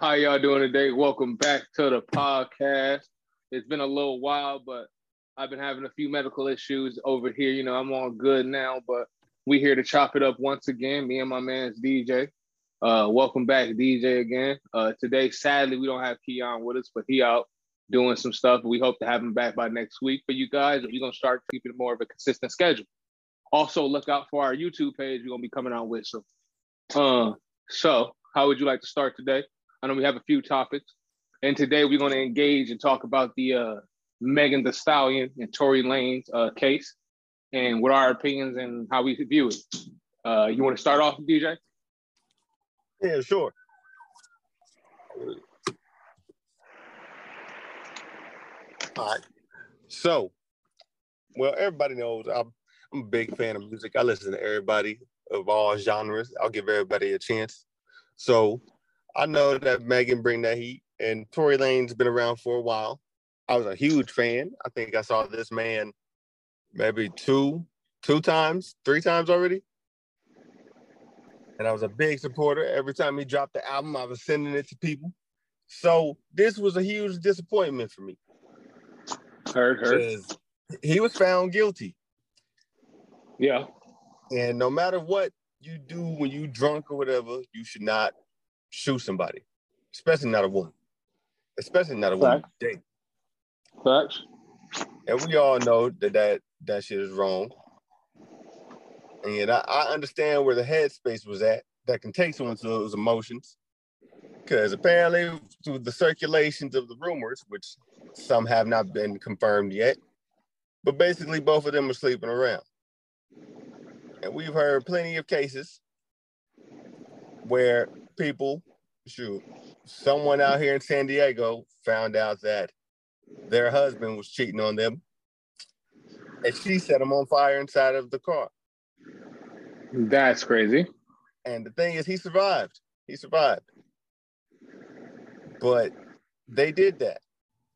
How y'all doing today? Welcome back to the podcast. It's been a little while, but I've been having a few medical issues over here. You know, I'm all good now, but we here to chop it up once again. Me and my man's DJ. Uh, welcome back, DJ, again. Uh, today, sadly, we don't have Keon with us, but he out doing some stuff. We hope to have him back by next week for you guys. We're gonna start keeping more of a consistent schedule. Also, look out for our YouTube page. We're gonna be coming out with some. Uh, so, how would you like to start today? I know we have a few topics, and today we're gonna engage and talk about the uh, Megan Thee Stallion and Tory Lanez uh, case, and what our opinions and how we view it. Uh, you want to start off, DJ? Yeah, sure. All right. So, well, everybody knows I'm, I'm a big fan of music. I listen to everybody of all genres. I'll give everybody a chance. So, I know that Megan bring that heat, and Tory Lanez been around for a while. I was a huge fan. I think I saw this man maybe two, two times, three times already. And I was a big supporter. Every time he dropped the album, I was sending it to people. So this was a huge disappointment for me. Heard, heard. He was found guilty. Yeah. And no matter what you do when you drunk or whatever, you should not shoot somebody, especially not a woman, especially not a woman. Date. Facts. And we all know that that, that shit is wrong. And I, I understand where the headspace was at that can take someone to those emotions. Because apparently, through the circulations of the rumors, which some have not been confirmed yet, but basically, both of them are sleeping around. And we've heard plenty of cases where people, shoot, someone out here in San Diego found out that their husband was cheating on them and she set him on fire inside of the car. That's crazy. And the thing is, he survived. He survived. But they did that.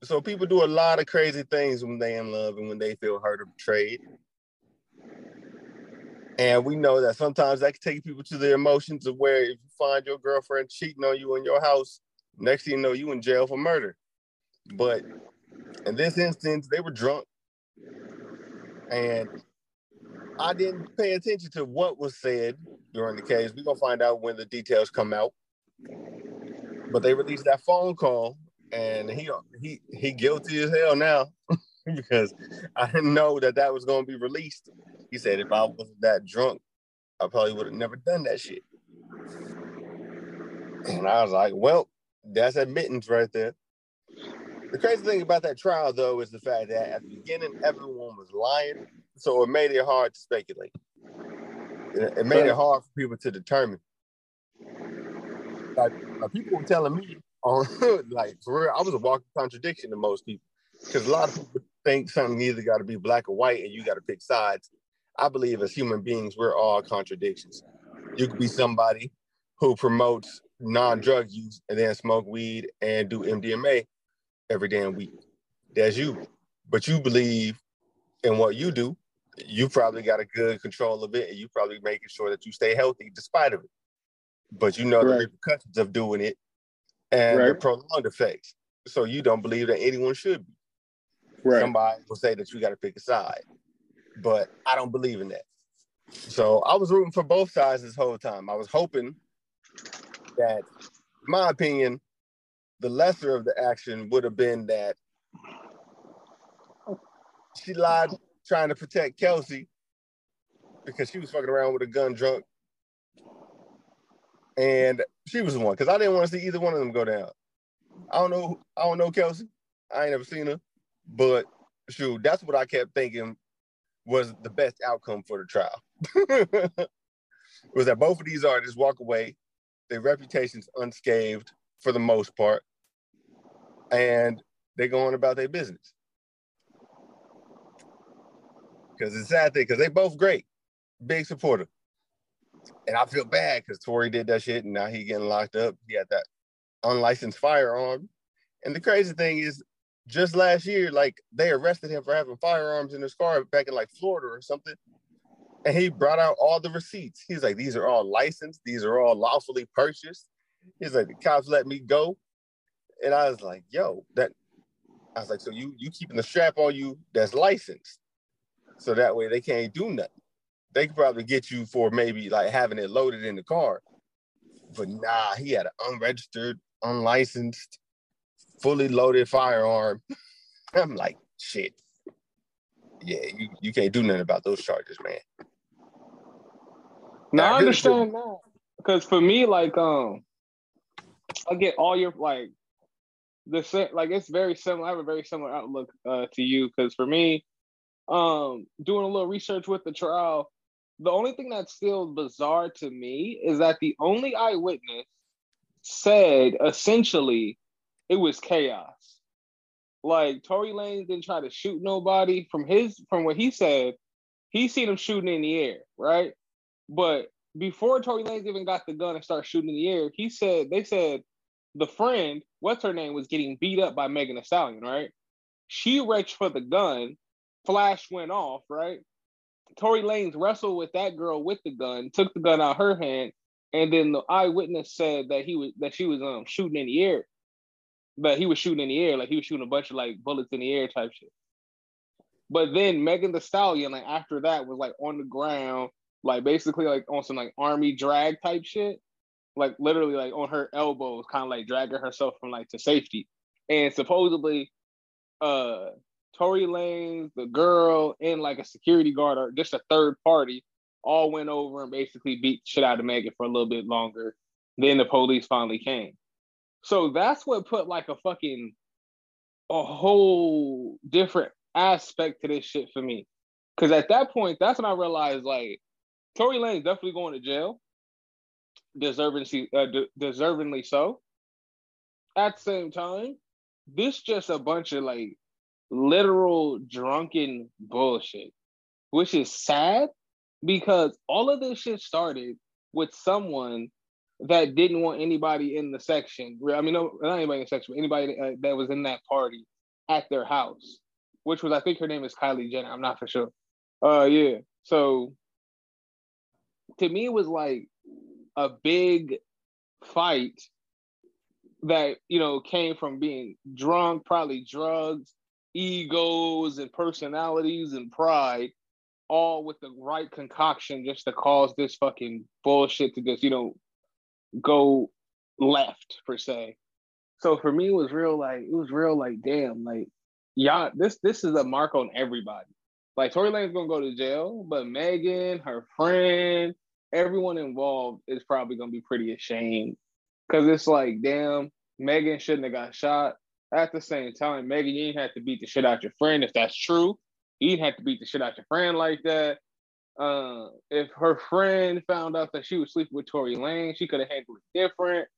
So people do a lot of crazy things when they in love and when they feel hurt or betrayed. And we know that sometimes that can take people to their emotions of where if you find your girlfriend cheating on you in your house, next thing you know, you in jail for murder. But in this instance, they were drunk. And I didn't pay attention to what was said during the case. We're gonna find out when the details come out. But they released that phone call, and he he he guilty as hell now because I didn't know that that was gonna be released. He said if I wasn't that drunk, I probably would have never done that shit. And I was like, well, that's admittance right there. The crazy thing about that trial, though, is the fact that at the beginning, everyone was lying so it made it hard to speculate. It, made it hard for people to determine. Like, like people were telling me on like for real, I was a walking contradiction to most people because a lot of people think something either got to be black or white and you got to pick sides. I believe as human beings, we're all contradictions. You could be somebody who promotes non-drug use and then smoke weed and do MDMA every damn week. That's you. But you believe in what you do you probably got a good control of it and you probably making sure that you stay healthy despite of it. But you know right. the repercussions of doing it and right. the prolonged effects. So you don't believe that anyone should be. Right. Somebody will say that you got to pick a side, but I don't believe in that. So I was rooting for both sides this whole time. I was hoping that, my opinion, the lesser of the action would have been that she lied trying to protect Kelsey because she was fucking around with a gun drunk. And she was the one because I didn't want to see either one of them go down. I don't know. I don't know Kelsey. I ain't never seen her, but shoot, that's what I kept thinking was the best outcome for the trial. was that both of these artists walk away, their reputation's unscathed for the most part, and they go on about their business because it's sad thing because they both great, big supporter. And I feel bad because Tory did that shit and now he getting locked up. He had that unlicensed firearm. And the crazy thing is, just last year, like they arrested him for having firearms in his car back in like Florida or something. And he brought out all the receipts. He's like, these are all licensed, these are all lawfully purchased. He's like, the cops let me go. And I was like, yo, that I was like, so you you keeping the strap on you that's licensed. So that way they can't do nothing. They could probably get you for maybe like having it loaded in the car. But nah, he had an unregistered, unlicensed, fully loaded firearm. I'm like, shit. Yeah, you, you can't do nothing about those charges, man. No, I understand that. Because for me, like, um, I get all your like the same like it's very similar. I have a very similar outlook uh, to you because for me, um, doing a little research with the trial, the only thing that's still bizarre to me is that the only eyewitness said essentially it was chaos. Like Tory Lanez didn't try to shoot nobody. From his from what he said, he seen him shooting in the air, right? But before Tory Lanez even got the gun and started shooting in the air, he said they said the friend, what's her name, was getting beat up by Megan Thee Stallion, right? She reached for the gun, flash went off, right? Tory Lanez wrestled with that girl with the gun, took the gun out her hand, and then the eyewitness said that he was that she was um shooting in the air, but he was shooting in the air, like he was shooting a bunch of like bullets in the air type shit. But then Megan Thee Stallion, like after that, was like on the ground, like basically like on some like army drag type shit like literally like on her elbows, kind of like dragging herself from like to safety. And supposedly, uh, Tory Lanez, the girl, and like a security guard or just a third party all went over and basically beat shit out of Megan for a little bit longer. Then the police finally came. So that's what put like a fucking a whole different aspect to this shit for me. Cause at that point, that's when I realized like Tory Lanez definitely going to jail deservingly, uh, de- deservingly so. At the same time, this just a bunch of like literal drunken bullshit, which is sad because all of this shit started with someone that didn't want anybody in the section. I mean, no, not anybody in the section, anybody uh, that was in that party at their house, which was I think her name is Kylie Jenner. I'm not for sure. Uh, yeah. So to me, it was like a big fight that you know came from being drunk, probably drugs, egos, and personalities and pride, all with the right concoction just to cause this fucking bullshit to just you know go left per se. So for me, it was real like it was real like damn like y'all this this is a mark on everybody. Like Tory Lanez gonna go to jail, but Megan, her friend, everyone involved is probably gonna be pretty ashamed because it's like, damn, Megan shouldn't have got shot. At the same time, Megan, you didn't have to beat the shit out your friend if that's true. You didn't have to beat the shit out your friend like that. Uh, if her friend found out that she was sleeping with Tory Lane, she could have handled it different.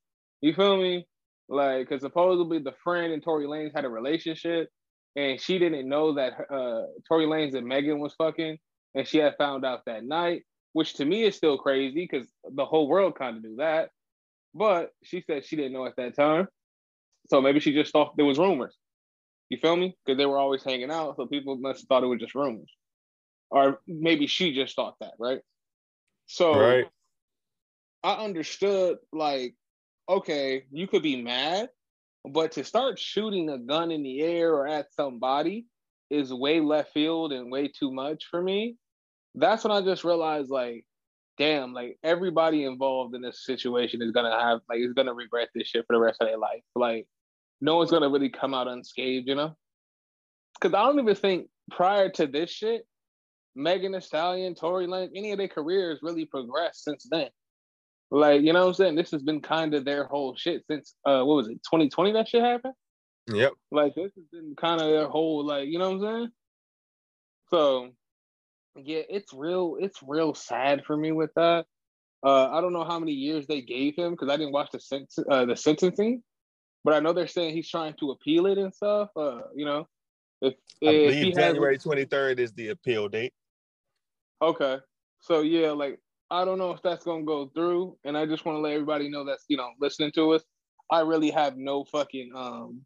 You feel me? Like, because supposedly the friend and Tory Lanez had a relationship, and she didn't know that uh, Tory Lanez and Megan was fucking, and she had found out that night which to me is still crazy because the whole world kind of knew that. But she said she didn't know at that time. So maybe she just thought there was rumors. You feel me? Because they were always hanging out, so people must have thought it was just rumors. Or maybe she just thought that, right? So right. I understood like, okay, you could be mad, but to start shooting a gun in the air or at somebody is way left field and way too much for me that's when I just realized like, damn, like everybody involved in this situation is gonna have like is gonna regret this shit for the rest of their life. Like no one's gonna really come out unscathed, you know? Cause I don't even think prior to this shit, Megan Thee Stallion, Tory Lanez, any of their careers really progressed since then. Like, you know what I'm saying? This has been kind of their whole shit since uh what was it, 2020 that shit happened? Yep. Like this has been kind of their whole like, you know what I'm saying? So yeah, it's real. It's real sad for me with that. Uh, I don't know how many years they gave him because I didn't watch the sen- uh, the sentencing, but I know they're saying he's trying to appeal it and stuff. Uh, you know, if, I if January twenty third is the appeal date. Okay, so yeah, like I don't know if that's gonna go through, and I just want to let everybody know that's you know listening to us. I really have no fucking um,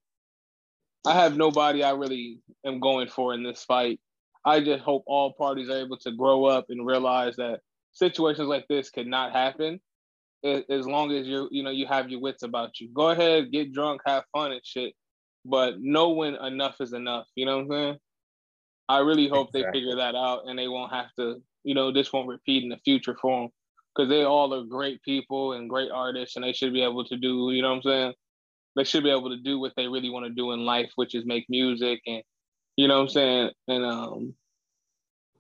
I have nobody I really am going for in this fight. I just hope all parties are able to grow up and realize that situations like this could not happen. as long as you you know you have your wits about you. Go ahead, get drunk, have fun and shit, but know when enough is enough. You know what I'm saying? I really hope exactly. they figure that out and they won't have to, you know, this won't repeat in the future for them because they all are great people and great artists and they should be able to do, you know what I'm saying? They should be able to do what they really want to do in life, which is make music and, you know what I'm saying? And um,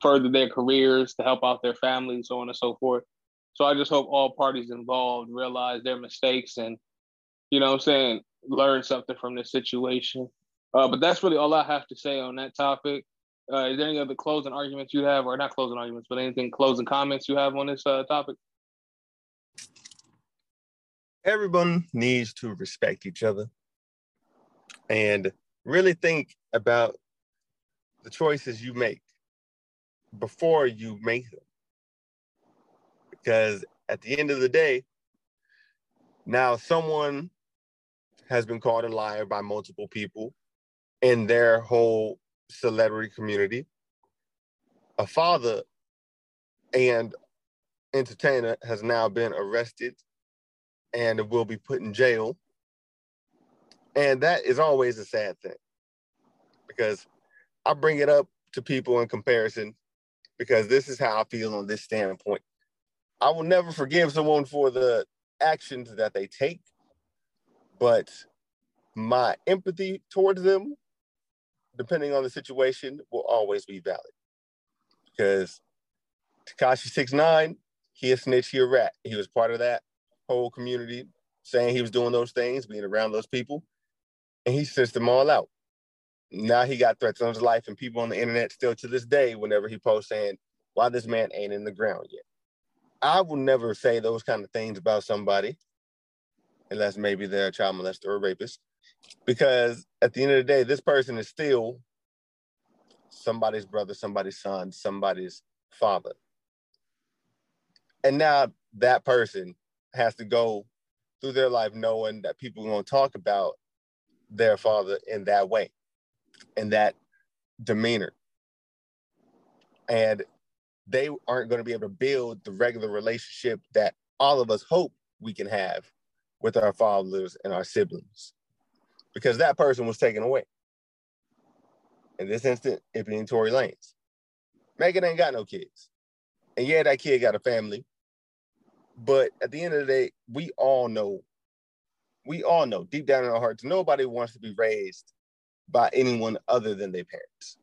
further their careers to help out their families, so on and so forth. So I just hope all parties involved realize their mistakes and, you know what I'm saying, learn something from this situation. Uh, but that's really all I have to say on that topic. Uh, is there any other closing arguments you have, or not closing arguments, but anything closing comments you have on this uh, topic? Everyone needs to respect each other and really think about the choices you make before you make them. Because at the end of the day, now someone has been called a liar by multiple people and their whole celebrity community. A father and entertainer has now been arrested and will be put in jail. And that is always a sad thing because I bring it up to people in comparison because this is how I feel on this standpoint. I will never forgive someone for the actions that they take, but my empathy towards them depending on the situation, will always be valid. Because Tekashi Six Nine, he a snitch, he a rat. He was part of that whole community, saying he was doing those things, being around those people, and he sends them all out. Now he got threats on his life, and people on the internet still to this day, whenever he posts saying, "Why this man ain't in the ground yet." I will never say those kind of things about somebody, unless maybe they're a child molester or rapist because at the end of the day, this person is still somebody's brother, somebody's son, somebody's father. And now that person has to go through their life knowing that people are going to talk about their father in that way, in that demeanor. And they aren't going to be able to build the regular relationship that all of us hope we can have with our fathers and our siblings because that person was taken away. In this instant, it being Tory Lanez. Megan ain't got no kids. And yeah, that kid got a family. But at the end of the day, we all know, we all know deep down in our hearts, nobody wants to be raised by anyone other than their parents.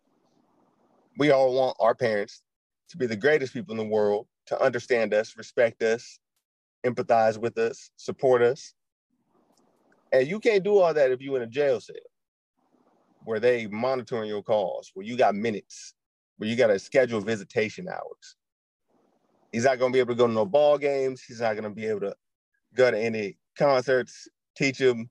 We all want our parents to be the greatest people in the world, to understand us, respect us, empathize with us, support us, and you can't do all that if you're in a jail cell where they monitoring your calls, where you got minutes, where you got to schedule visitation hours. He's not going to be able to go to no ball games. He's not going to be able to go to any concerts, teach him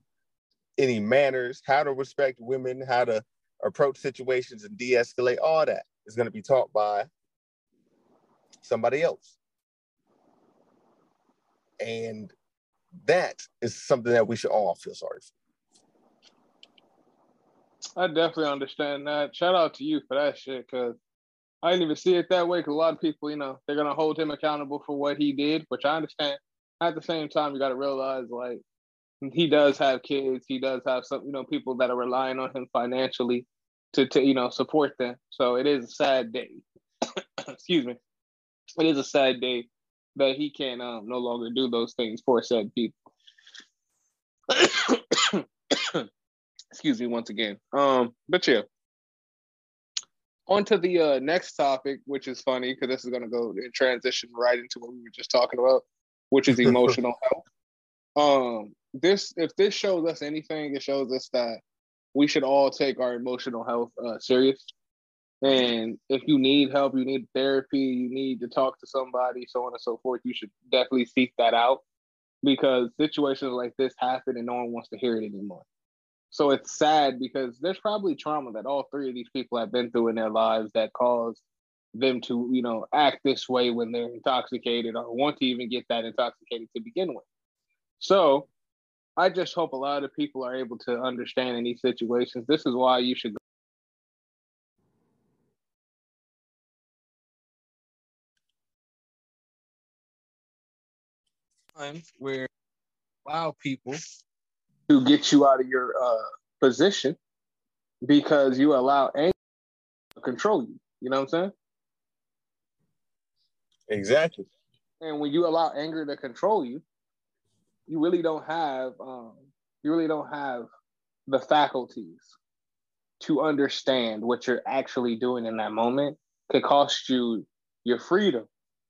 any manners, how to respect women, how to approach situations and de-escalate. All that is going to be taught by somebody else. And that is something that we should all feel sorry for. I definitely understand that. Shout out to you for that shit, because I didn't even see it that way. Because a lot of people, you know, they're gonna hold him accountable for what he did, which I understand. At the same time, you got to realize, like, he does have kids. He does have some, you know, people that are relying on him financially to, to you know, support them. So it is a sad day. Excuse me. It is a sad day that he can um, no longer do those things for said people. Excuse me once again. Um, but yeah. On to the uh, next topic, which is funny because this is going to go and transition right into what we were just talking about, which is emotional health. Um, this if this shows us anything, it shows us that we should all take our emotional health uh, serious. And if you need help, you need therapy, you need to talk to somebody, so on and so forth, you should definitely seek that out because situations like this happen and no one wants to hear it anymore. So it's sad because there's probably trauma that all three of these people have been through in their lives that caused them to, you know, act this way when they're intoxicated or want to even get that intoxicated to begin with. So I just hope a lot of people are able to understand in these situations. This is why you should time where allow people to get you out of your uh, position because you allow anger to control you. You know what I'm saying? Exactly. And when you allow anger to control you, you really don't have um, you really don't have the faculties to understand what you're actually doing in that moment could cost you your freedom,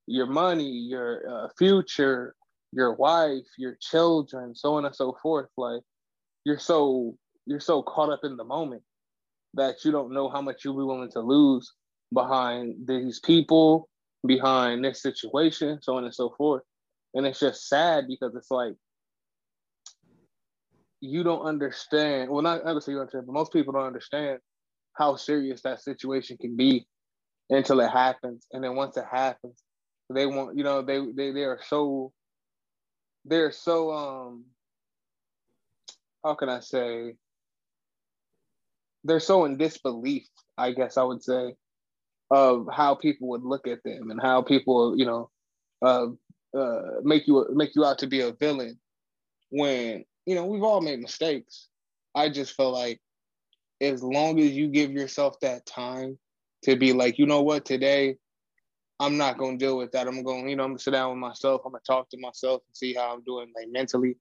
your money, your uh, future, your wife, your children, so on and so forth. Like you're so you're so caught up in the moment that you don't know how much you'll be willing to lose behind these people, behind this situation, so on and so forth. And it's just sad because it's like you don't understand. Well, not obviously you understand, but most people don't understand how serious that situation can be until it happens. And then once it happens, they want, you know, they they they are so they're so um how can I say they're so in disbelief, I guess I would say, of how people would look at them and how people, you know, uh, uh, make you make you out to be a villain when you know we've all made mistakes. I just feel like as long as you give yourself that time to be like, you know what, today I'm not gonna deal with that. I'm gonna, you know, I'm gonna sit down with myself. I'm gonna talk to myself and see how I'm doing, like mentally.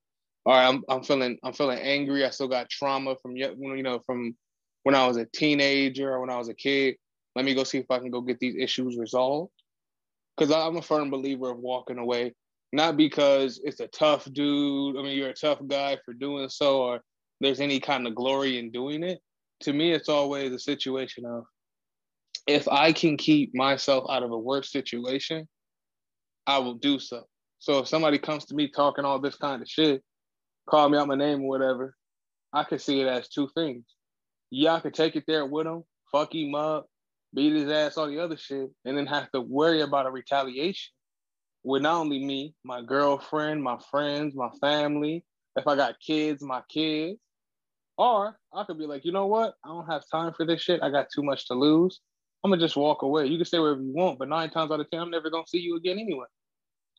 All right, I'm I'm feeling I'm feeling angry. I still got trauma from you know from when I was a teenager or when I was a kid. Let me go see if I can go get these issues resolved. Because I'm a firm believer of walking away, not because it's a tough dude. I mean, you're a tough guy for doing so, or there's any kind of glory in doing it. To me, it's always a situation of if I can keep myself out of a worse situation, I will do so. So if somebody comes to me talking all this kind of shit, call me out my name or whatever, I can see it as two things. Yeah, I could take it there with him, fuck him up, beat his ass, all the other shit, and then have to worry about a retaliation with not only me, my girlfriend, my friends, my family, if I got kids, my kids. Or I could be like, you know what? I don't have time for this shit. I got too much to lose. I'm gonna just walk away. You can stay wherever you want, but nine times out of ten, I'm never gonna see you again anyway.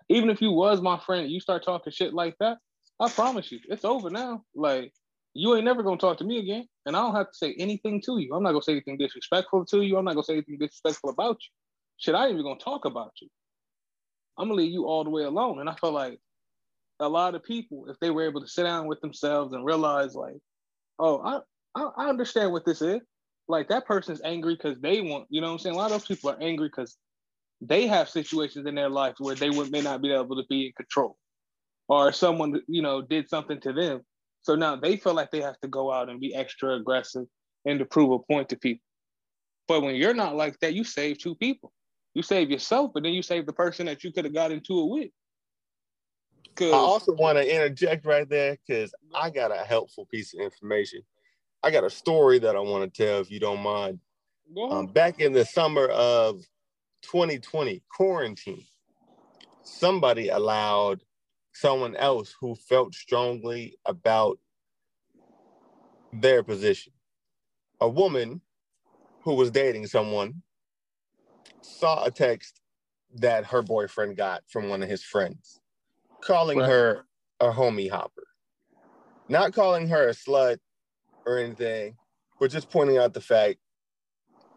Even if you was my friend, you start talking shit like that, I promise you, it's over now. Like you ain't never gonna talk to me again, and I don't have to say anything to you. I'm not gonna say anything disrespectful to you. I'm not gonna say anything disrespectful about you. Shit, I ain't even gonna talk about you. I'm gonna leave you all the way alone. And I feel like a lot of people, if they were able to sit down with themselves and realize, like, oh, I I, I understand what this is like that person's angry because they want, you know what I'm saying? A lot of those people are angry because they have situations in their life where they would may not be able to be in control. Or someone, you know, did something to them. So now they feel like they have to go out and be extra aggressive and to prove a point to people. But when you're not like that, you save two people. You save yourself, but then you save the person that you could have got into it with. I also want to interject right there because I got a helpful piece of information. I got a story that I want to tell if you don't mind. Um, back in the summer of 2020, quarantine, somebody allowed someone else who felt strongly about their position. A woman who was dating someone saw a text that her boyfriend got from one of his friends, calling right. her a homie hopper. Not calling her a slut or anything, but just pointing out the fact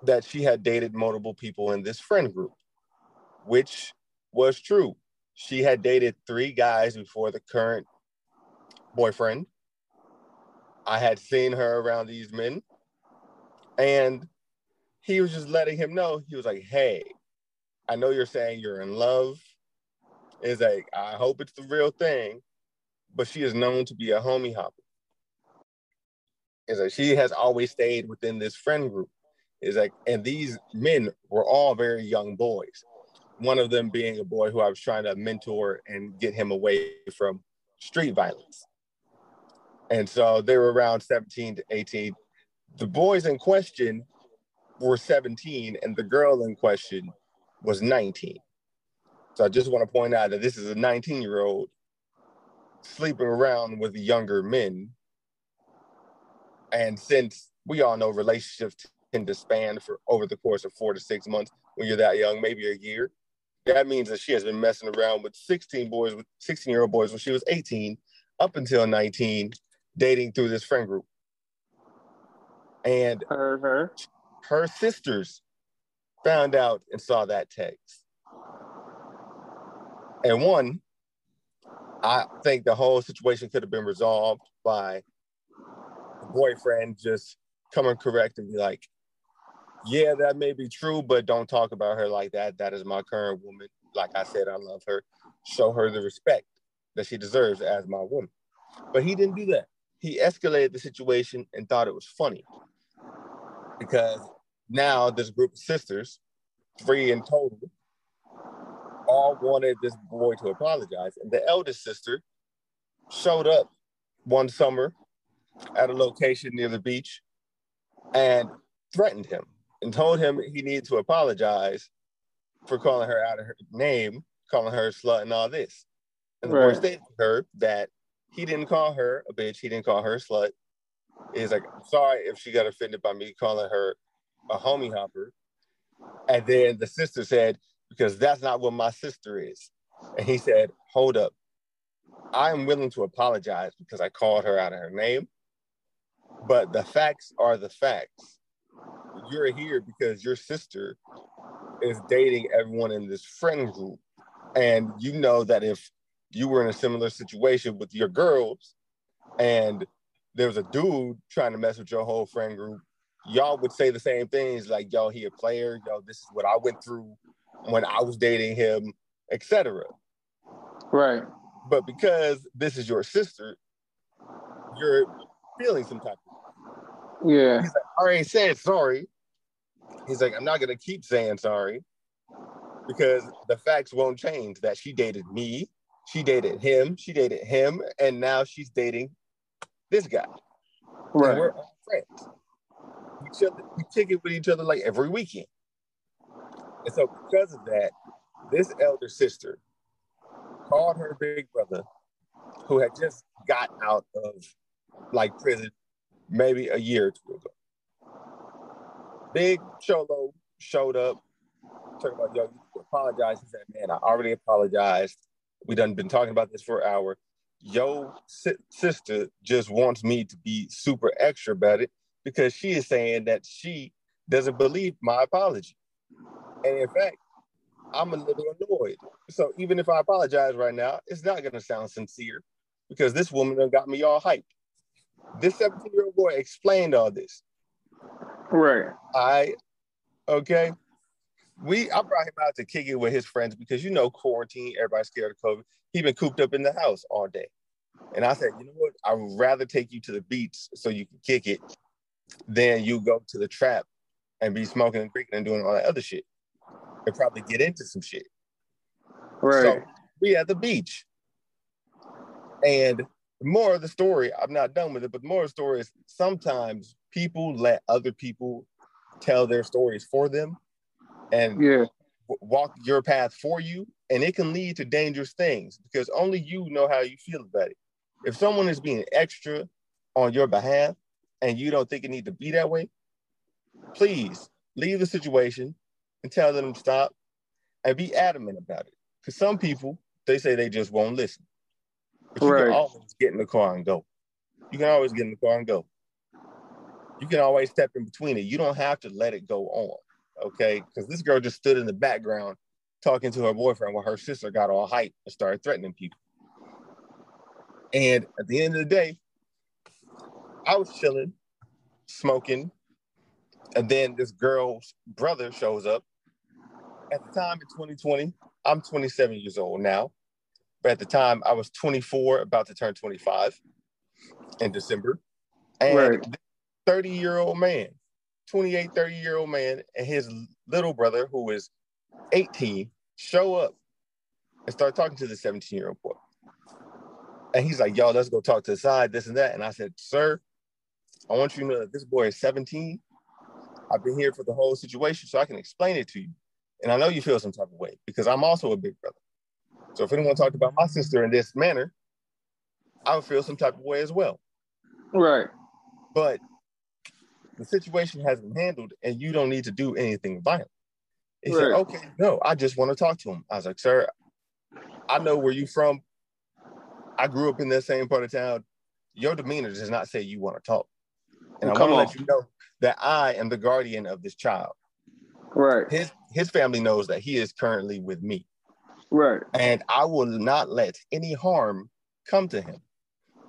that she had dated multiple people in this friend group, which was true. She had dated three guys before the current boyfriend. I had seen her around these men, and he was just letting him know he was like, Hey, I know you're saying you're in love. Is like, I hope it's the real thing, but she is known to be a homie hopper is that she has always stayed within this friend group. Is like, and these men were all very young boys. One of them being a boy who I was trying to mentor and get him away from street violence. And so they were around 17 to 18. The boys in question were 17, and the girl in question was 19. So I just want to point out that this is a 19 year old sleeping around with younger men and since we all know relationships tend to span for over the course of four to six months when you're that young, maybe a year, that means that she has been messing around with 16 boys, with 16 year old boys when she was 18, up until 19, dating through this friend group. And Heard her. her sisters found out and saw that text. And one, I think the whole situation could have been resolved by boyfriend just coming correct and be like, yeah, that may be true, but don't talk about her like that. That is my current woman. Like I said, I love her. Show her the respect that she deserves as my woman. But he didn't do that. He escalated the situation and thought it was funny because now this group of sisters, three in total, all wanted this boy to apologize. And the eldest sister showed up one summer at a location near the beach and threatened him and told him he needed to apologize for calling her out of her name, calling her a slut and all this. And the boy Right. stated to her that he didn't call her a bitch, he didn't call her a slut. He's like, I'm sorry if she got offended by me calling her a homie hopper. And then the sister said, because that's not what my sister is. And he said, hold up. I am willing to apologize because I called her out of her name. But the facts are the facts. You're here because your sister is dating everyone in this friend group. And you know that if you were in a similar situation with your girls and there was a dude trying to mess with your whole friend group, y'all would say the same things like, yo, he a player, yo, this is what I went through when I was dating him, etc. Right. But because this is your sister, you're feeling some type of Yeah. He's like, I already said sorry. He's like, I'm not gonna keep saying sorry because the facts won't change that she dated me, she dated him, she dated him, and now she's dating this guy. And Right. we're all friends. We, chill, we kick it with each other like every weekend. And so because of that, this elder sister called her big brother, who had just got out of like prison maybe a year or two ago. Big Cholo showed up, talking about, yo, you apologize. He said, man, I already apologized. We done been talking about this for an hour. Yo, si- sister just wants me to be super extra about it because she is saying that she doesn't believe my apology. And in fact, I'm a little annoyed. So even if I apologize right now, it's not going to sound sincere because this woman done got me all hyped. This 17 year old boy explained all this. Right. I, okay. We, I brought him out to kick it with his friends because you know quarantine, everybody's scared of COVID. He been cooped up in the house all day, and I said, you know what? I would rather take you to the beach so you can kick it than you go to the trap and be smoking and drinking and doing all that other shit, and probably get into some shit. Right. So we at the beach. And the more of the story, I'm not done with it, but the more of the story is sometimes people let other people tell their stories for them and yeah. walk your path for you. And it can lead to dangerous things because only you know how you feel about it. If someone is being extra on your behalf and you don't think it need to be that way, please leave the situation and tell them to stop and be adamant about it. Because some people, they say they just won't listen. But you Right. can always get in the car and go. You can always get in the car and go. You can always step in between it. You don't have to let it go on. Okay. Because this girl just stood in the background talking to her boyfriend while her sister got all hyped and started threatening people. And at the end of the day, I was chilling, smoking, and then this girl's brother shows up. At the time in 2020, I'm 27 years old now. But at the time, I was 24, about to turn 25 in December. And Right. 30 year old man, 28, 30 year old man, and his little brother, who is 18, show up and start talking to the 17 year old boy. And he's like, yo, let's go talk to the side, this and that. And I said, sir, I want you to know that this boy is 17. I've been here for the whole situation, so I can explain it to you. And I know you feel some type of way because I'm also a big brother. So if anyone talked about my sister in this manner, I would feel some type of way as well. Right. But the situation has been handled and you don't need to do anything violent. He right. said, okay, no, I just want to talk to him. I was like, sir, I know where you from. I grew up in that same part of town. Your demeanor does not say you want to talk. And well, I want to let you know that I am the guardian of this child. Right. His his family knows that he is currently with me. Right. And I will not let any harm come to him.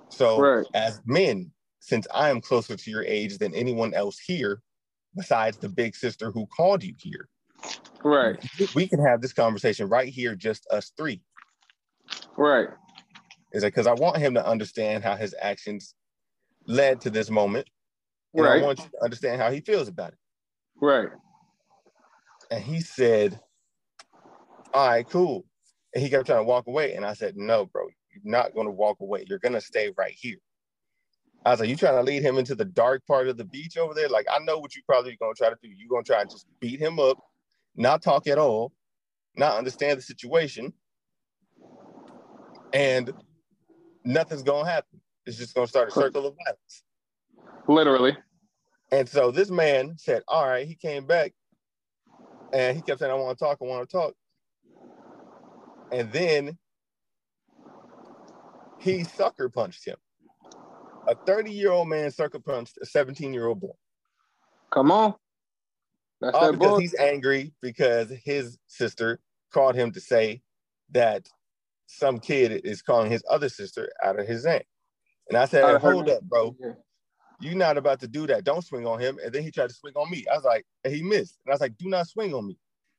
So right. as men, since I am closer to your age than anyone else here, besides the big sister who called you here. Right. We can have this conversation right here, just us three. Right. Is it because I want him to understand how his actions led to this moment. And right. I want you to understand how he feels about it. Right. And he said, All right, cool. And he kept trying to walk away. And I said, No, bro, you're not going to walk away. You're going to stay right here. I was like, You trying to lead him into the dark part of the beach over there? Like, I know what you probably going to try to do. You're going to try and just beat him up, not talk at all, not understand the situation. And nothing's going to happen. It's just going to start a circle of violence. Literally. And so this man said, All right, he came back and he kept saying, I want to talk, I want to talk. And then he sucker punched him. A 30 year old man sucker punched a 17 year old boy. Come on. That's All because boy. he's angry because his sister called him to say that some kid is calling his other sister out of his name. And I said, hold up, bro. You're not about to do that. Don't swing on him. And then he tried to swing on me. I was like, and he missed. And I was like, do not swing on me.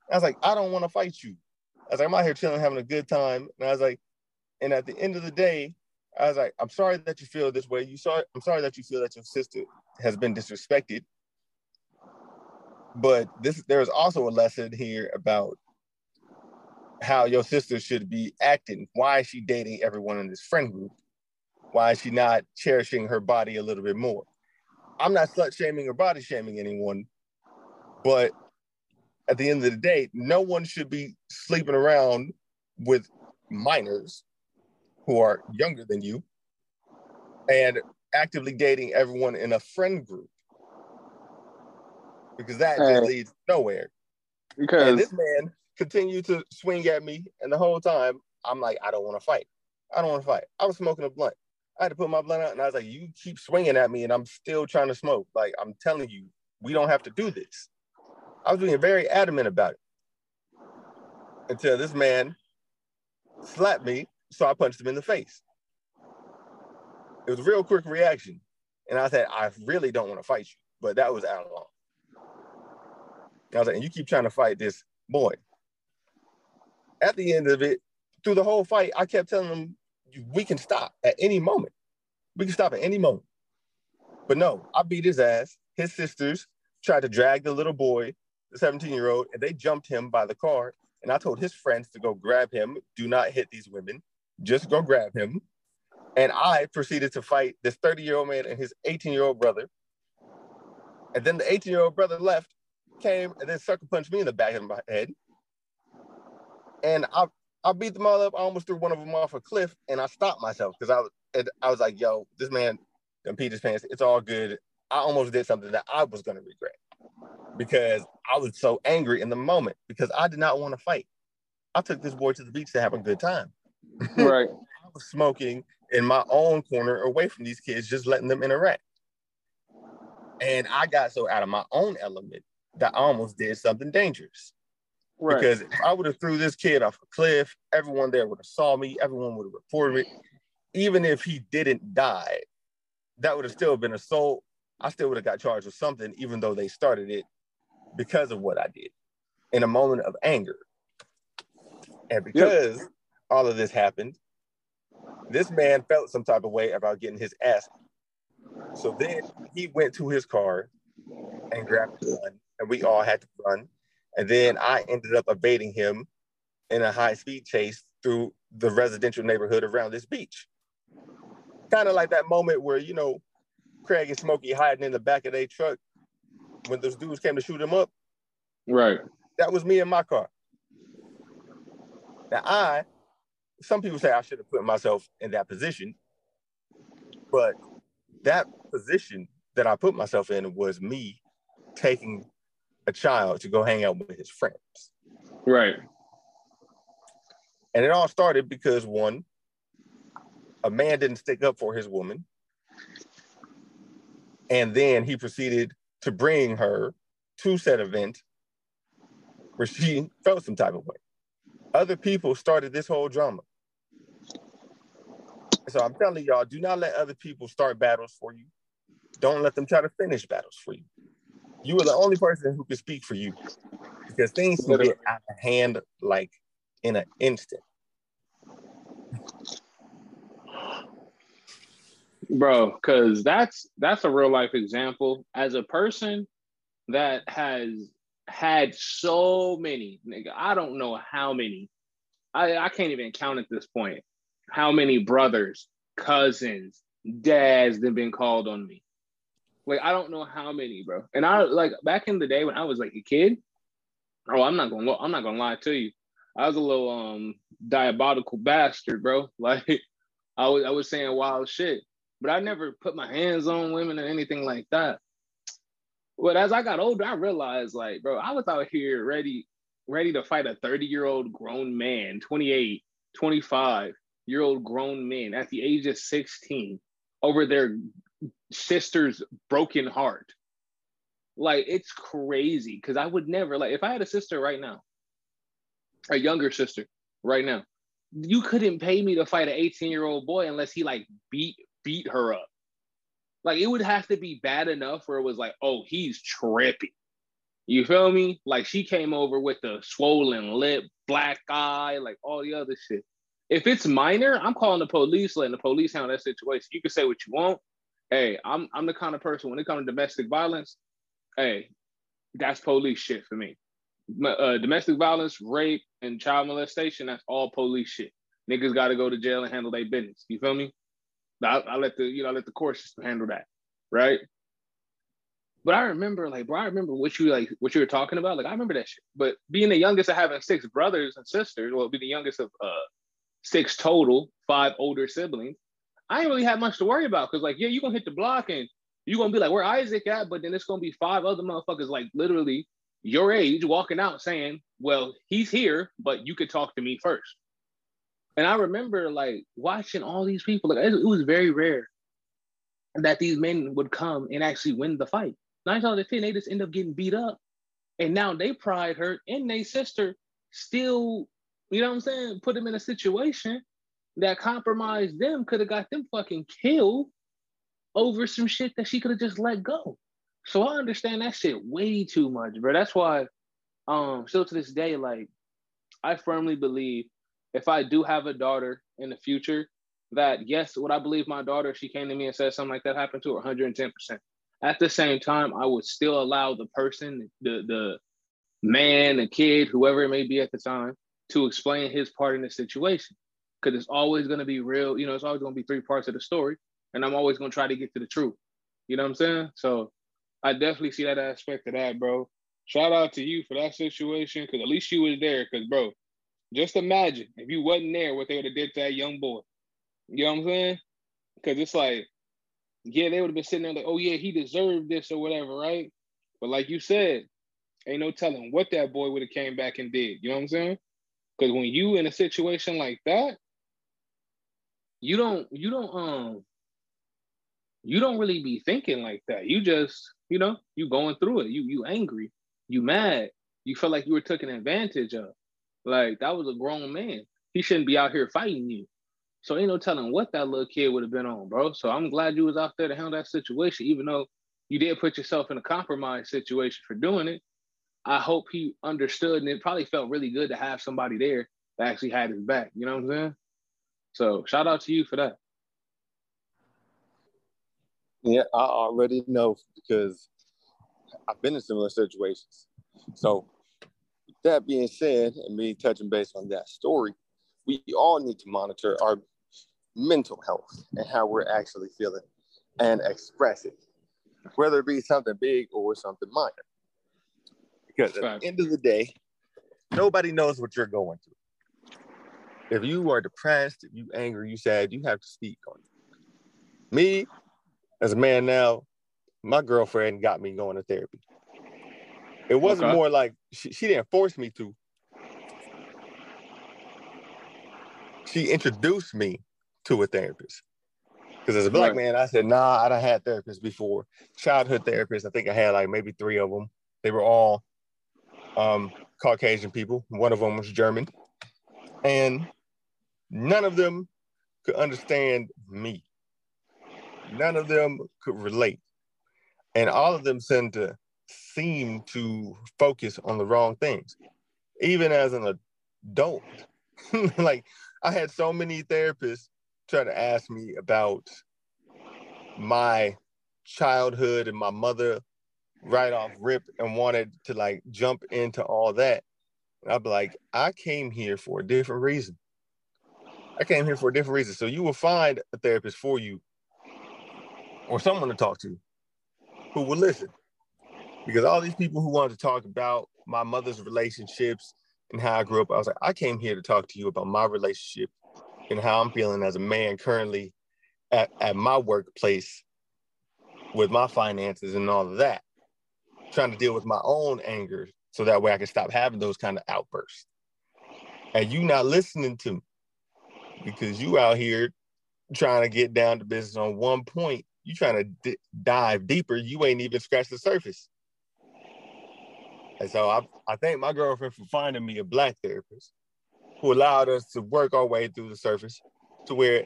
And I was like, I don't want to fight you. I was like, I'm out here chilling, having a good time. And I was like, and at the end of the day, I was like, I'm sorry that you feel this way. You saw I'm sorry that you feel that your sister has been disrespected. But this there's also a lesson here about how your sister should be acting. Why is she dating everyone in this friend group? Why is she not cherishing her body a little bit more? I'm not slut shaming or body shaming anyone, but at the end of the day, no one should be sleeping around with minors who are younger than you and actively dating everyone in a friend group because that hey, just leads nowhere. Because and this man continued to swing at me, and the whole time I'm like, I don't want to fight. I don't want to fight. I was smoking a blunt. I had to put my blunt out, and I was like, "You keep swinging at me, and I'm still trying to smoke. Like I'm telling you, we don't have to do this." I was being very adamant about it until this man slapped me, so I punched him in the face. It was a real quick reaction, and I said, "I really don't want to fight you," but that was out of law. I was like, "And you keep trying to fight this boy." At the end of it, through the whole fight, I kept telling him, we can stop at any moment. We can stop at any moment. But no, I beat his ass. His sisters tried to drag the little boy, the 17 year old, and they jumped him by the car. And I told his friends to go grab him. Do not hit these women. Just go grab him. And I proceeded to fight this 30 year old man and his 18 year old brother. And then the 18 year old brother left, came, and then sucker punched me in the back of my head. And I I beat them all up. I almost threw one of them off a cliff, and I stopped myself because I was I was like, "Yo, this man done peed his pants. It's all good." I almost did something that I was gonna regret because I was so angry in the moment because I did not want to fight. I took this boy to the beach to have a good time. Right. I was smoking in my own corner away from these kids, just letting them interact. And I got so out of my own element that I almost did something dangerous. Right. Because if I would have threw this kid off a cliff, everyone there would have saw me, everyone would have reported it. Even if he didn't die, that would have still been assault. I still would have got charged with something, even though they started it because of what I did in a moment of anger. And because yep. all of this happened, this man felt some type of way about getting his ass. So then he went to his car and grabbed a gun, and we all had to run and then I ended up evading him in a high speed chase through the residential neighborhood around this beach. Kind of like that moment where, you know, Craig and Smokey hiding in the back of their truck when those dudes came to shoot him up. Right. That was me in my car. Now, I, some people say I should have put myself in that position, but that position that I put myself in was me taking a child to go hang out with his friends. Right. And it all started because one, a man didn't stick up for his woman. And then he proceeded to bring her to said event where she felt some type of way. Other people started this whole drama. So I'm telling y'all, do not let other people start battles for you. Don't let them try to finish battles for you. You are the only person who can speak for you because things can get out of hand like in an instant. Bro, because that's that's a real life example. As a person that has had so many, nigga, I don't know how many. I, I can't even count at this point how many brothers, cousins, dads that been called on me. Like I don't know how many, bro. And I like back in the day when I was like a kid. Oh, I'm not gonna I'm not gonna lie to you. I was a little um diabolical bastard, bro. Like I was I was saying wild shit, but I never put my hands on women or anything like that. But as I got older, I realized like, bro, I was out here ready ready to fight a 30 year old grown man, 28, 25 year old grown men at the age of 16 over their sister's broken heart. Like it's crazy because I would never like if I had a sister right now, a younger sister right now, you couldn't pay me to fight an 18 year old boy unless he like beat beat her up. Like it would have to be bad enough where it was like, oh, he's trippy. You feel me? Like she came over with the swollen lip, black eye, like all the other shit. If it's minor, I'm calling the police, letting the police handle that situation. You can say what you want. Hey, I'm I'm the kind of person when it comes to domestic violence, hey, that's police shit for me. Uh, domestic violence, rape, and child molestation, that's all police shit. Niggas got to go to jail and handle their business. You feel me? I, I let the you know I let the court system handle that, right? But I remember, like, bro, I remember what you like, what you were talking about. Like, I remember that shit. But being the youngest of having six brothers and sisters, well, be the youngest of uh, six total, five older siblings, I ain't really had much to worry about because, like, yeah, you're gonna hit the block and you're gonna be like, where Isaac at? But then it's gonna be five other motherfuckers, like, literally your age, walking out saying, well, he's here, but you could talk to me first. And I remember, like, watching all these people, like, it, was very rare that these men would come and actually win the fight. Nine times out of 10, they just end up getting beat up. And now they pride hurt and they sister still you know what I'm saying? Put them in a situation that compromised them, could have got them fucking killed over some shit that she could have just let go. So I understand that shit way too much, bro. That's why, um, still to this day, like, I firmly believe if I do have a daughter in the future, that yes, what I believe my daughter, if she came to me and said something like that happened to her, 110%. At the same time, I would still allow the person, the the man, the kid, whoever it may be at the time, to explain his part in the situation. Because it's always going to be real, you know, it's always going to be three parts of the story. And I'm always going to try to get to the truth. You know what I'm saying? So I definitely see that aspect of that, bro. Shout out to you for that situation, because at least you was there. Because, bro, just imagine if you wasn't there, what they would have did to that young boy. You know what I'm saying? Because it's like, yeah, they would have been sitting there like, oh yeah, he deserved this or whatever, right? But like you said, ain't no telling what that boy would have came back and did. You know what I'm saying? Because when you in a situation like that, you don't you don't um you don't really be thinking like that. You just, you know, you going through it. You you angry, you mad, you feel like you were taken advantage of. Like that was a grown man. He shouldn't be out here fighting you. So ain't no telling what that little kid would have been on, bro. So I'm glad you was out there to handle that situation, even though you did put yourself in a compromised situation for doing it. I hope he understood, and it probably felt really good to have somebody there that actually had his back. You know what I'm saying? So shout out to you for that. Yeah, I already know because I've been in similar situations. So that being said, and me touching base on that story, we all need to monitor our mental health and how we're actually feeling and express it, whether it be something big or something minor. Because at the end of the day, nobody knows what you're going through. If you are depressed, if you angry, you sad, you have to speak on it. Me, as a man now, my girlfriend got me going to therapy. It wasn't Okay. more like she, she didn't force me to. She introduced me to a therapist. Because as a black man, I said, nah, I done had therapists before. Childhood therapists, I think I had like maybe three of them. They were all um, Caucasian people. One of them was German. And none of them could understand me. None of them could relate. And all of them seemed to seem to focus on the wrong things. Even as an adult. like I had so many therapists try to ask me about my childhood and my mother right off rip and wanted to like jump into all that. And I'd be like, I came here for a different reason. I came here for a different reason. So you will find a therapist for you or someone to talk to who will listen. Because all these people who wanted to talk about my mother's relationships and how I grew up, I was like, I came here to talk to you about my relationship and how I'm feeling as a man currently at, at my workplace with my finances and all of that. Trying to deal with my own anger so that way I can stop having those kind of outbursts. And you not listening to me because you out here trying to get down to business on one point. You trying to d- dive deeper. You ain't even scratched the surface. And so I, I thank my girlfriend for finding me a black therapist who allowed us to work our way through the surface to where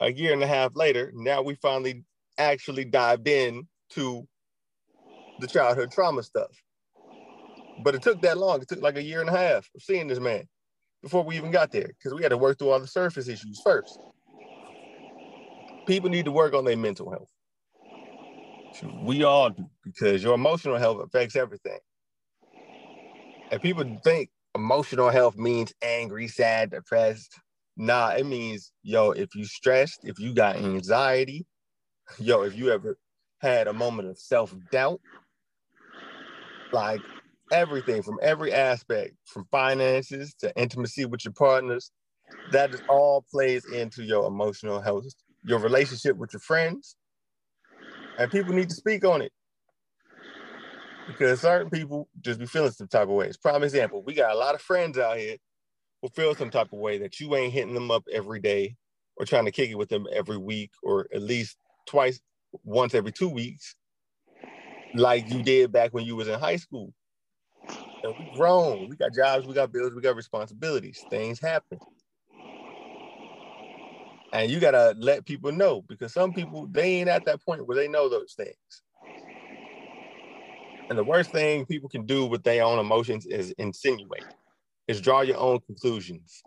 a year and a half later, now we finally actually dived in to the childhood trauma stuff. But it took that long. It took like a year and a half of seeing this man before we even got there because we had to work through all the surface issues first. People need to work on their mental health. We all do because your emotional health affects everything. And people think emotional health means angry, sad, depressed. Nah, it means, yo, if you stressed, if you got anxiety, yo, if you ever had a moment of self-doubt, like everything from every aspect, from finances to intimacy with your partners, that just all plays into your emotional health, your relationship with your friends. And people need to speak on it. Because certain people just be feeling some type of ways. Prime example, we got a lot of friends out here who feel some type of way that you ain't hitting them up every day or trying to kick it with them every week or at least twice, once every two weeks, like you did back when you was in high school. And we grown, we got jobs, we got bills, we got responsibilities. Things happen. And you gotta let people know because some people they ain't at that point where they know those things. And the worst thing people can do with their own emotions is insinuate, is draw your own conclusions.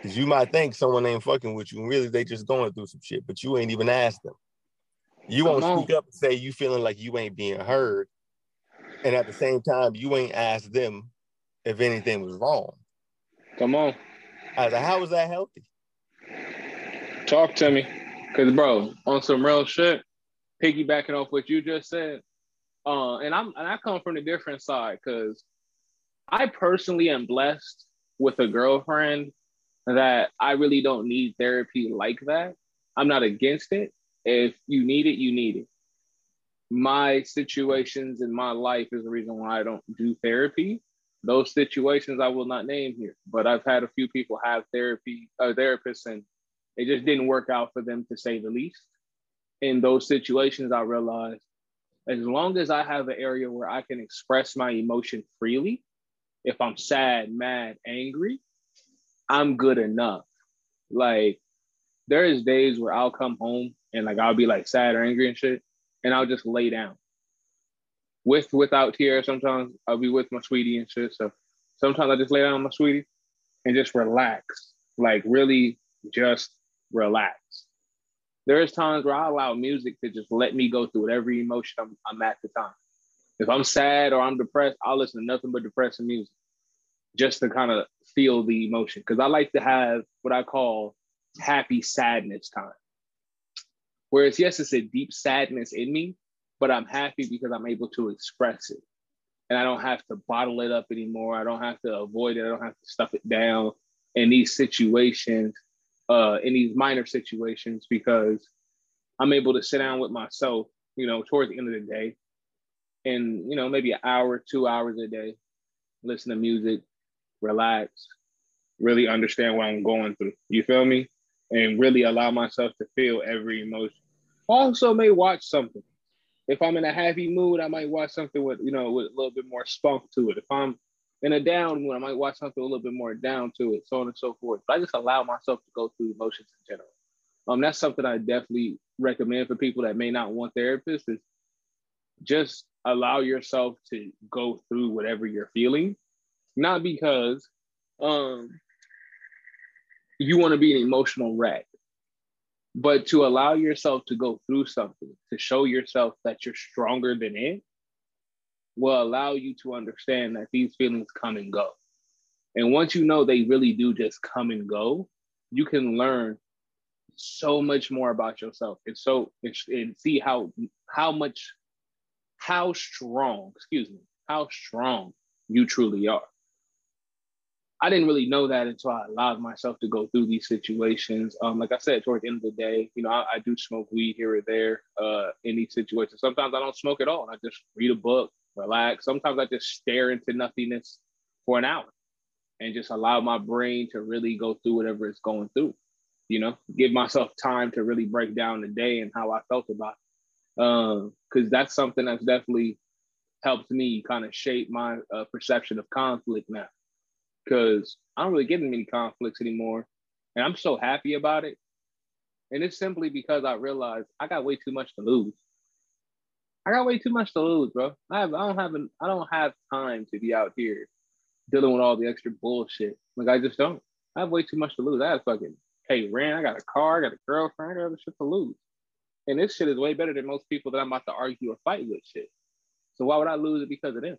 Because you might think someone ain't fucking with you, and really they just going through some shit, but you ain't even asked them. You won't speak up and say you feeling like you ain't being heard. And at the same time, you ain't asked them if anything was wrong. Come on, I was like, how was that healthy? talk to me, cause bro, on some real shit, piggybacking off what you just said, uh, and I'm and I come from a different side, cause I personally am blessed with a girlfriend that I really don't need therapy like that. I'm not against it. If you need it, you need it. My situations in my life is the reason why I don't do therapy. Those situations I will not name here, but I've had a few people have therapy, uh, therapists, and it just didn't work out for them to say the least. In those situations, I realized as long as I have an area where I can express my emotion freely, if I'm sad, mad, angry, I'm good enough. Like there is days where I'll come home and like I'll be like sad or angry and shit, and I'll just lay down. With without tears, sometimes I'll be with my sweetie and shit. So sometimes I just lay down on my sweetie and just relax. Like really just relax. There's times where I allow music to just let me go through whatever emotion I'm, I'm at the time. If I'm sad or I'm depressed, I'll listen to nothing but depressing music just to kind of feel the emotion. Because I like to have what I call happy sadness time. Whereas, yes, it's a deep sadness in me, but I'm happy because I'm able to express it. And I don't have to bottle it up anymore. I don't have to avoid it. I don't have to stuff it down in these situations, uh, in these minor situations, because I'm able to sit down with myself, you know, towards the end of the day and you know maybe an hour, two hours a day, listen to music, relax, really understand what I'm going through. You feel me? And really allow myself to feel every emotion. Also, may watch something. If I'm in a happy mood, I might watch something with you know with a little bit more spunk to it. If I'm in a down mood, I might watch something a little bit more down to it, so on and so forth. But I just allow myself to go through emotions in general. Um, that's something I definitely recommend for people that may not want therapists is just allow yourself to go through whatever you're feeling, not because um you want to be an emotional wreck, but to allow yourself to go through something to show yourself that you're stronger than it will allow you to understand that these feelings come and go. And once you know they really do just come and go, you can learn so much more about yourself and so and see how how much how strong excuse me how strong you truly are. I didn't really know that until i allowed myself to go through these situations. Um like i said toward the end of the day you know i, I do smoke weed here or there uh in these situations. Sometimes i don't smoke at all. I just read a book relax sometimes i just stare into nothingness for an hour and just allow my brain to really go through whatever it's going through you know, give myself time to really break down the day and how I felt about it. Because uh, that's something that's definitely helped me kind of shape my uh, perception of conflict now. Because I don't really get in many conflicts anymore. And I'm so happy about it. And it's simply because I realized I got way too much to lose. I got way too much to lose, bro. I have I don't have an, I don't have time to be out here dealing with all the extra bullshit. Like I just don't. I have way too much to lose. I have fucking pay rent. I got a car, I got a girlfriend, I got other shit to lose. And this shit is way better than most people that I'm about to argue or fight with shit. So why would I lose it because of them?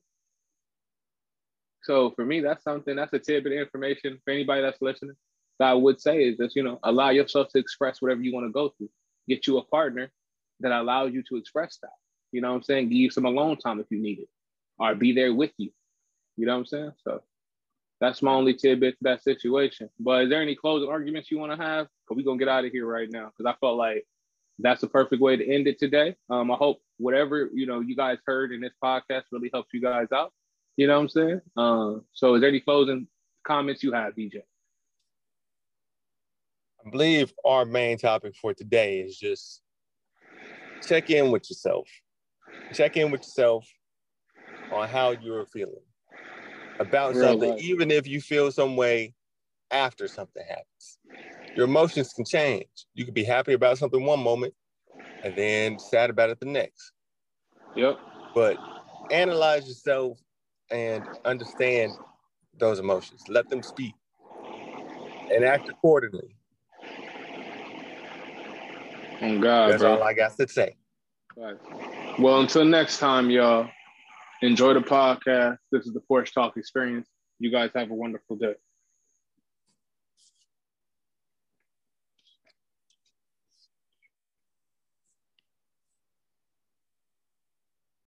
So for me, that's something, that's a tidbit of information for anybody that's listening that I would say is just, you know, allow yourself to express whatever you want to go through. Get you a partner that allows you to express that. You know what I'm saying? Give you some alone time if you need it, or be there with you. You know what I'm saying? So that's my only tidbit to that situation. But is there any closing arguments you want to have? Cause we gonna get out of here right now. Cause I felt like that's the perfect way to end it today. Um, I hope whatever you know you guys heard in this podcast really helps you guys out. You know what I'm saying? Um, so is there any closing comments you have, DJ? I believe our main topic for today is just check in with yourself. Check in with yourself on how you're feeling about Real something, life. even if you feel some way after something happens. Your emotions can change. You could be happy about something one moment and then sad about it the next. Yep. But analyze yourself and understand those emotions. Let them speak and act accordingly. Oh God, That's bro. all I got to say. Right. Well, until next time, y'all. Enjoy the podcast. This is the Porch Talk Experience. You guys have a wonderful day.